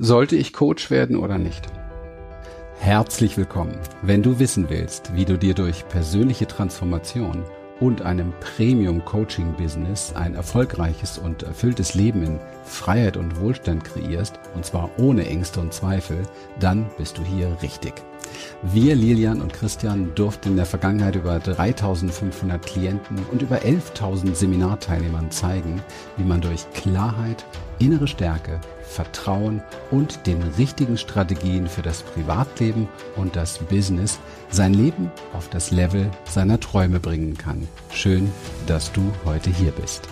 Sollte ich Coach werden oder nicht? Herzlich willkommen. Wenn du wissen willst, wie du dir durch persönliche Transformation und einem Premium-Coaching-Business ein erfolgreiches und erfülltes Leben in Freiheit und Wohlstand kreierst, und zwar ohne Ängste und Zweifel, dann bist du hier richtig. Wir, Lilian und Christian, durften in der Vergangenheit über 3500 Klienten und über 11.000 Seminarteilnehmern zeigen, wie man durch Klarheit, innere Stärke, Vertrauen und den richtigen Strategien für das Privatleben und das Business sein Leben auf das Level seiner Träume bringen kann. Schön, dass du heute hier bist.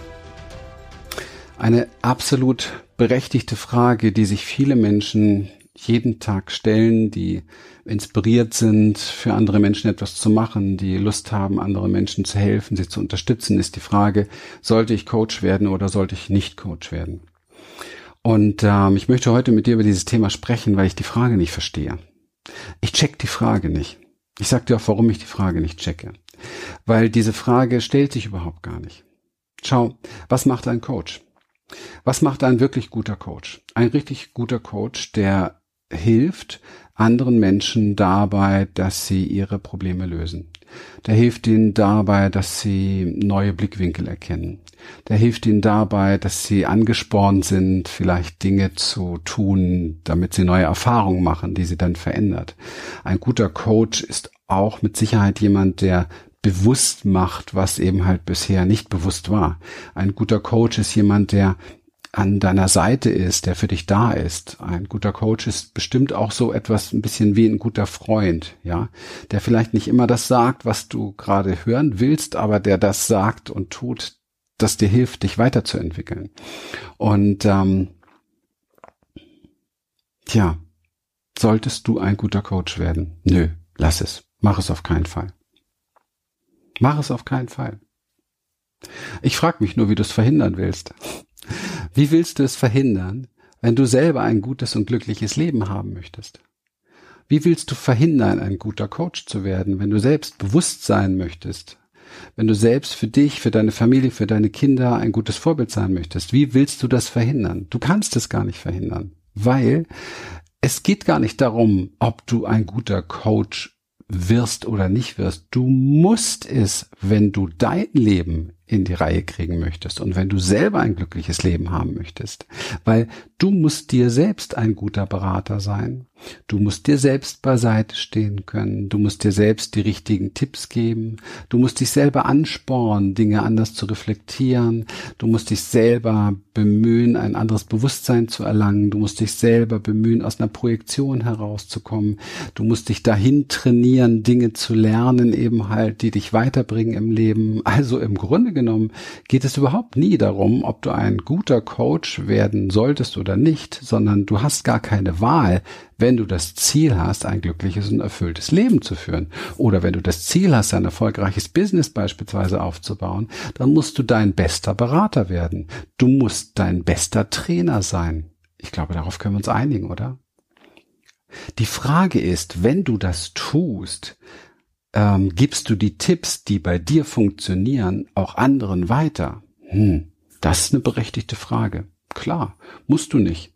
Eine absolut berechtigte Frage, die sich viele Menschen jeden Tag stellen, die inspiriert sind, für andere Menschen etwas zu machen, die Lust haben, andere Menschen zu helfen, sie zu unterstützen, ist die Frage, sollte ich Coach werden oder sollte ich nicht Coach werden? Und ähm, ich möchte heute mit dir über dieses Thema sprechen, weil ich die Frage nicht verstehe. Ich check die Frage nicht. Ich sag dir auch, warum ich die Frage nicht checke. Weil diese Frage stellt sich überhaupt gar nicht. Schau, was macht ein Coach? Was macht ein wirklich guter Coach? Ein richtig guter Coach, der hilft anderen Menschen dabei, dass sie ihre Probleme lösen. Der hilft ihnen dabei, dass sie neue Blickwinkel erkennen. Der hilft ihnen dabei, dass sie angespornt sind, vielleicht Dinge zu tun, damit sie neue Erfahrungen machen, die sie dann verändert. Ein guter Coach ist auch mit Sicherheit jemand, der bewusst macht, was eben halt bisher nicht bewusst war. Ein guter Coach ist jemand, der an deiner Seite ist, der für dich da ist. Ein guter Coach ist bestimmt auch so etwas ein bisschen wie ein guter Freund, ja, der vielleicht nicht immer das sagt, was du gerade hören willst, aber der das sagt und tut, das dir hilft, dich weiterzuentwickeln. Und ähm, tja, solltest du ein guter Coach werden? Nö, lass es. Mach es auf keinen Fall. Mach es auf keinen Fall. Ich frage mich nur, wie du es verhindern willst. Wie willst du es verhindern, wenn du selber ein gutes und glückliches Leben haben möchtest? Wie willst du verhindern, ein guter Coach zu werden, wenn du selbst bewusst sein möchtest? Wenn du selbst für dich, für deine Familie, für deine Kinder ein gutes Vorbild sein möchtest? Wie willst du das verhindern? Du kannst es gar nicht verhindern, weil es geht gar nicht darum, ob du ein guter Coach wirst oder nicht wirst. Du musst es, wenn du dein Leben in die Reihe kriegen möchtest und wenn du selber ein glückliches Leben haben möchtest, weil du musst dir selbst ein guter Berater sein. Du musst dir selbst beiseite stehen können. Du musst dir selbst die richtigen Tipps geben. Du musst dich selber anspornen, Dinge anders zu reflektieren. Du musst dich selber bemühen, ein anderes Bewusstsein zu erlangen. Du musst dich selber bemühen, aus einer Projektion herauszukommen. Du musst dich dahin trainieren, Dinge zu lernen, eben halt, die dich weiterbringen im Leben. Also im Grunde genommen geht es überhaupt nie darum, ob du ein guter Coach werden solltest oder nicht, sondern du hast gar keine Wahl, wenn du das Ziel hast, ein glückliches und erfülltes Leben zu führen, oder wenn du das Ziel hast, ein erfolgreiches Business beispielsweise aufzubauen, dann musst du dein bester Berater werden. Du musst dein bester Trainer sein. Ich glaube, darauf können wir uns einigen, oder? Die Frage ist, wenn du das tust, ähm, gibst du die Tipps, die bei dir funktionieren, auch anderen weiter? Hm, das ist eine berechtigte Frage. Klar, musst du nicht.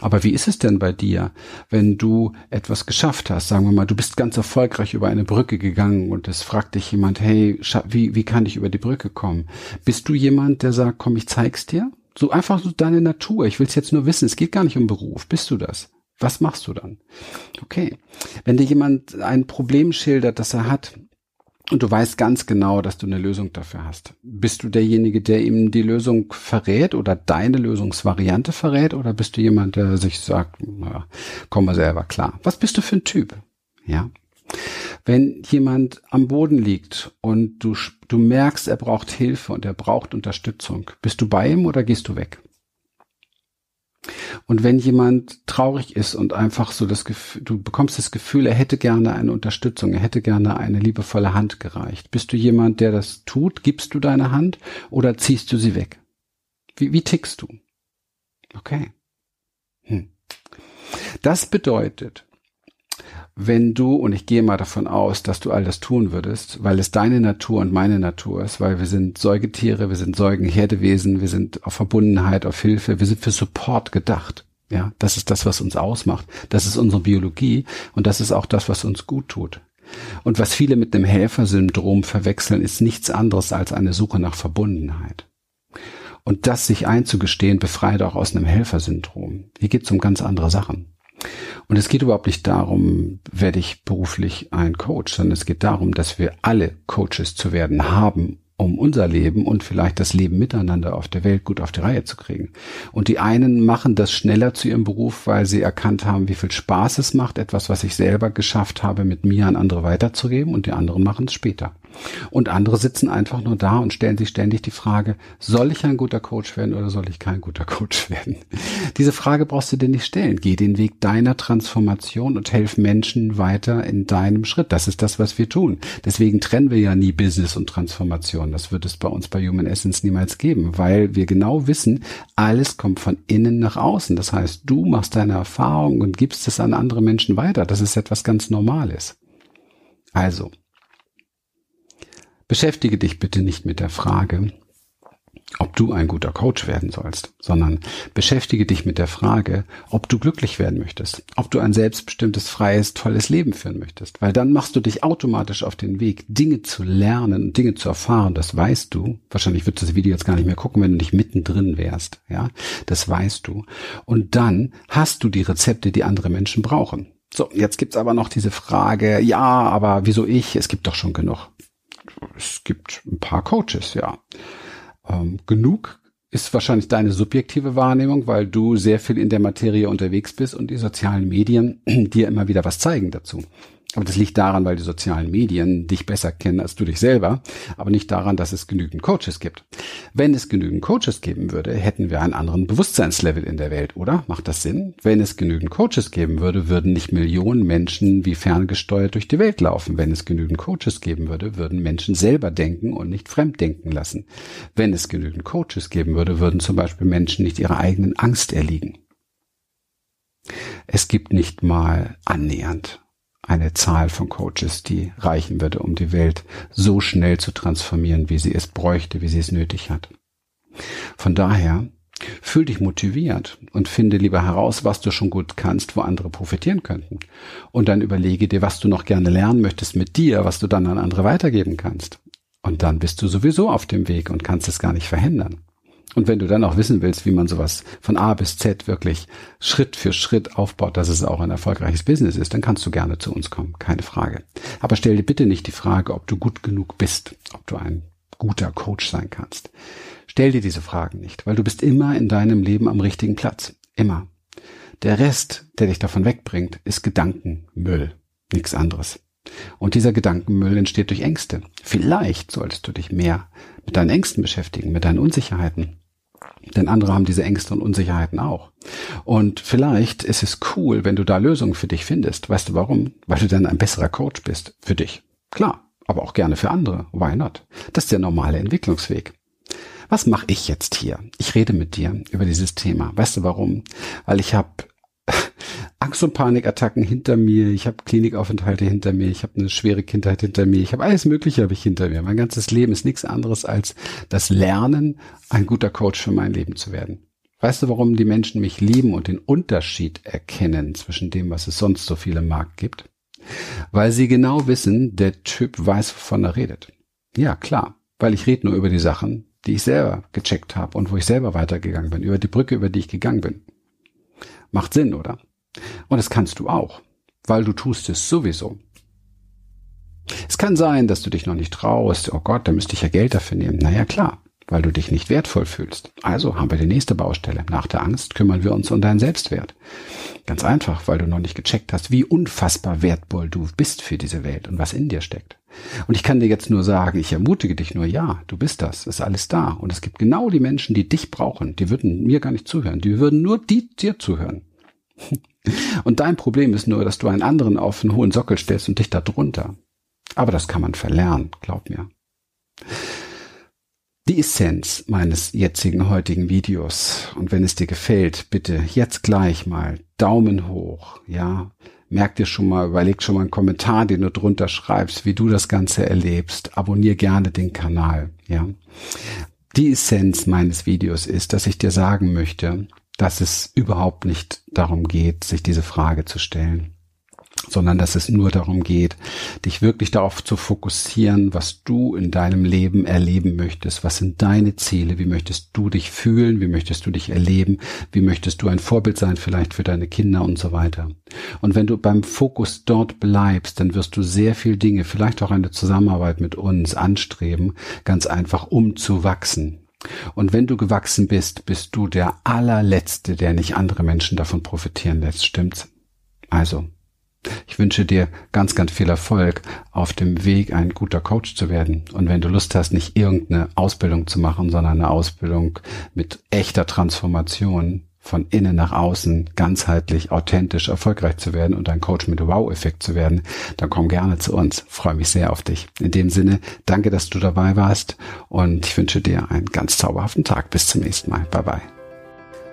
Aber wie ist es denn bei dir, wenn du etwas geschafft hast? Sagen wir mal, du bist ganz erfolgreich über eine Brücke gegangen und es fragt dich jemand, hey, wie, wie kann ich über die Brücke kommen? Bist du jemand, der sagt, komm, ich zeig's dir? So einfach so deine Natur. Ich will's jetzt nur wissen. Es geht gar nicht um Beruf. Bist du das? Was machst du dann? Okay. Wenn dir jemand ein Problem schildert, das er hat, und du weißt ganz genau, dass du eine Lösung dafür hast. Bist du derjenige, der ihm die Lösung verrät oder deine Lösungsvariante verrät oder bist du jemand, der sich sagt, naja, komm mal selber klar. Was bist du für ein Typ? Ja. Wenn jemand am Boden liegt und du, du merkst, er braucht Hilfe und er braucht Unterstützung, bist du bei ihm oder gehst du weg? Und wenn jemand traurig ist und einfach so das Gefühl, du bekommst das Gefühl, er hätte gerne eine Unterstützung, er hätte gerne eine liebevolle Hand gereicht. Bist du jemand, der das tut? Gibst du deine Hand oder ziehst du sie weg? Wie, wie tickst du? Okay. Hm. Das bedeutet, wenn du, und ich gehe mal davon aus, dass du all das tun würdest, weil es deine Natur und meine Natur ist, weil wir sind Säugetiere, wir sind Säugenherdewesen, wir sind auf Verbundenheit, auf Hilfe, wir sind für Support gedacht. Ja, das ist das, was uns ausmacht. Das ist unsere Biologie und das ist auch das, was uns gut tut. Und was viele mit dem Helfersyndrom verwechseln, ist nichts anderes als eine Suche nach Verbundenheit. Und das sich einzugestehen, befreit auch aus einem Helfersyndrom. Hier geht es um ganz andere Sachen. Und es geht überhaupt nicht darum, werde ich beruflich ein Coach, sondern es geht darum, dass wir alle Coaches zu werden haben um unser Leben und vielleicht das Leben miteinander auf der Welt gut auf die Reihe zu kriegen. Und die einen machen das schneller zu ihrem Beruf, weil sie erkannt haben, wie viel Spaß es macht, etwas, was ich selber geschafft habe, mit mir an andere weiterzugeben und die anderen machen es später. Und andere sitzen einfach nur da und stellen sich ständig die Frage, soll ich ein guter Coach werden oder soll ich kein guter Coach werden? Diese Frage brauchst du dir nicht stellen. Geh den Weg deiner Transformation und helf Menschen weiter in deinem Schritt. Das ist das, was wir tun. Deswegen trennen wir ja nie Business und Transformation. Das wird es bei uns bei Human Essence niemals geben, weil wir genau wissen, alles kommt von innen nach außen. Das heißt, du machst deine Erfahrung und gibst es an andere Menschen weiter. Das ist etwas ganz Normales. Also, Beschäftige dich bitte nicht mit der Frage, ob du ein guter Coach werden sollst, sondern beschäftige dich mit der Frage, ob du glücklich werden möchtest, ob du ein selbstbestimmtes, freies, tolles Leben führen möchtest, weil dann machst du dich automatisch auf den Weg, Dinge zu lernen und Dinge zu erfahren, das weißt du. Wahrscheinlich würdest du das Video jetzt gar nicht mehr gucken, wenn du nicht mittendrin wärst, ja, das weißt du. Und dann hast du die Rezepte, die andere Menschen brauchen. So, jetzt gibt's aber noch diese Frage, ja, aber wieso ich? Es gibt doch schon genug es gibt ein paar Coaches, ja. Ähm, genug ist wahrscheinlich deine subjektive Wahrnehmung, weil du sehr viel in der Materie unterwegs bist und die sozialen Medien dir immer wieder was zeigen dazu. Aber das liegt daran, weil die sozialen Medien dich besser kennen als du dich selber, aber nicht daran, dass es genügend Coaches gibt. Wenn es genügend Coaches geben würde, hätten wir einen anderen Bewusstseinslevel in der Welt, oder? Macht das Sinn? Wenn es genügend Coaches geben würde, würden nicht Millionen Menschen wie ferngesteuert durch die Welt laufen. Wenn es genügend Coaches geben würde, würden Menschen selber denken und nicht fremd denken lassen. Wenn es genügend Coaches geben würde, würden zum Beispiel Menschen nicht ihrer eigenen Angst erliegen. Es gibt nicht mal annähernd eine Zahl von Coaches, die reichen würde, um die Welt so schnell zu transformieren, wie sie es bräuchte, wie sie es nötig hat. Von daher, fühl dich motiviert und finde lieber heraus, was du schon gut kannst, wo andere profitieren könnten. Und dann überlege dir, was du noch gerne lernen möchtest mit dir, was du dann an andere weitergeben kannst. Und dann bist du sowieso auf dem Weg und kannst es gar nicht verhindern. Und wenn du dann auch wissen willst, wie man sowas von A bis Z wirklich Schritt für Schritt aufbaut, dass es auch ein erfolgreiches Business ist, dann kannst du gerne zu uns kommen, keine Frage. Aber stell dir bitte nicht die Frage, ob du gut genug bist, ob du ein guter Coach sein kannst. Stell dir diese Fragen nicht, weil du bist immer in deinem Leben am richtigen Platz. Immer. Der Rest, der dich davon wegbringt, ist Gedankenmüll. Nichts anderes. Und dieser Gedankenmüll entsteht durch Ängste. Vielleicht solltest du dich mehr mit deinen Ängsten beschäftigen, mit deinen Unsicherheiten. Denn andere haben diese Ängste und Unsicherheiten auch. Und vielleicht ist es cool, wenn du da Lösungen für dich findest. Weißt du warum? Weil du dann ein besserer Coach bist. Für dich. Klar. Aber auch gerne für andere. Why not? Das ist der normale Entwicklungsweg. Was mache ich jetzt hier? Ich rede mit dir über dieses Thema. Weißt du warum? Weil ich habe Angst- und Panikattacken hinter mir, ich habe Klinikaufenthalte hinter mir, ich habe eine schwere Kindheit hinter mir, ich habe alles Mögliche habe ich hinter mir. Mein ganzes Leben ist nichts anderes als das Lernen, ein guter Coach für mein Leben zu werden. Weißt du, warum die Menschen mich lieben und den Unterschied erkennen zwischen dem, was es sonst so viel im Markt gibt? Weil sie genau wissen, der Typ weiß, wovon er redet. Ja, klar, weil ich rede nur über die Sachen, die ich selber gecheckt habe und wo ich selber weitergegangen bin, über die Brücke, über die ich gegangen bin. Macht Sinn, oder? Und das kannst du auch, weil du tust es sowieso. Es kann sein, dass du dich noch nicht traust. Oh Gott, da müsste ich ja Geld dafür nehmen. Naja, klar, weil du dich nicht wertvoll fühlst. Also haben wir die nächste Baustelle. Nach der Angst kümmern wir uns um deinen Selbstwert. Ganz einfach, weil du noch nicht gecheckt hast, wie unfassbar wertvoll du bist für diese Welt und was in dir steckt. Und ich kann dir jetzt nur sagen, ich ermutige dich nur, ja, du bist das, ist alles da. Und es gibt genau die Menschen, die dich brauchen. Die würden mir gar nicht zuhören. Die würden nur die dir zuhören. Und dein Problem ist nur, dass du einen anderen auf einen hohen Sockel stellst und dich da drunter. Aber das kann man verlernen, glaub mir. Die Essenz meines jetzigen heutigen Videos. Und wenn es dir gefällt, bitte jetzt gleich mal Daumen hoch, ja. Merk dir schon mal, überleg schon mal einen Kommentar, den du drunter schreibst, wie du das Ganze erlebst. Abonnier gerne den Kanal, ja. Die Essenz meines Videos ist, dass ich dir sagen möchte, dass es überhaupt nicht darum geht, sich diese Frage zu stellen sondern dass es nur darum geht, dich wirklich darauf zu fokussieren, was du in deinem Leben erleben möchtest, was sind deine Ziele, wie möchtest du dich fühlen, wie möchtest du dich erleben, wie möchtest du ein Vorbild sein vielleicht für deine Kinder und so weiter. Und wenn du beim Fokus dort bleibst, dann wirst du sehr viel Dinge, vielleicht auch eine Zusammenarbeit mit uns anstreben, ganz einfach um zu wachsen. Und wenn du gewachsen bist, bist du der allerletzte, der nicht andere Menschen davon profitieren lässt, stimmt's? Also, ich wünsche dir ganz, ganz viel Erfolg auf dem Weg, ein guter Coach zu werden. Und wenn du Lust hast, nicht irgendeine Ausbildung zu machen, sondern eine Ausbildung mit echter Transformation von innen nach außen, ganzheitlich, authentisch, erfolgreich zu werden und ein Coach mit Wow-Effekt zu werden, dann komm gerne zu uns. freue mich sehr auf dich. In dem Sinne, danke, dass du dabei warst und ich wünsche dir einen ganz zauberhaften Tag. Bis zum nächsten Mal. Bye bye.